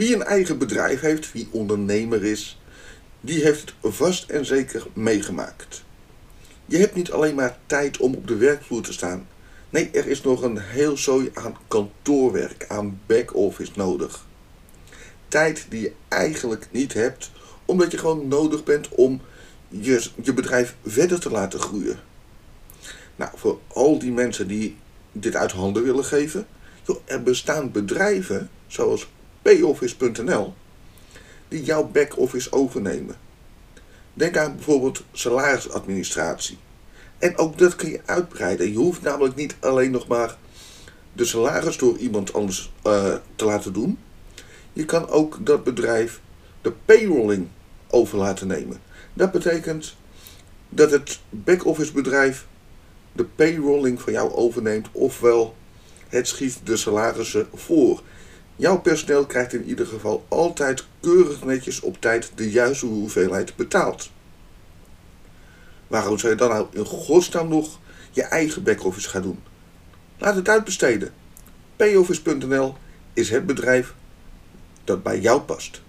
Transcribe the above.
Wie een eigen bedrijf heeft, wie ondernemer is, die heeft het vast en zeker meegemaakt. Je hebt niet alleen maar tijd om op de werkvloer te staan. Nee, er is nog een heel zooi aan kantoorwerk, aan back-office nodig. Tijd die je eigenlijk niet hebt, omdat je gewoon nodig bent om je, je bedrijf verder te laten groeien. Nou, voor al die mensen die dit uit handen willen geven, er bestaan bedrijven zoals payoffice.nl die jouw back-office overnemen. Denk aan bijvoorbeeld salarisadministratie. En ook dat kun je uitbreiden. Je hoeft namelijk niet alleen nog maar de salaris door iemand anders uh, te laten doen. Je kan ook dat bedrijf de payrolling over laten nemen. Dat betekent dat het back-office bedrijf de payrolling van jou overneemt, ofwel het schiet de salarissen voor. Jouw personeel krijgt in ieder geval altijd keurig netjes op tijd de juiste hoeveelheid betaald. Waarom zou je dan nou in godsnaam nog je eigen back-office gaan doen? Laat het uitbesteden. Payoffice.nl is het bedrijf dat bij jou past.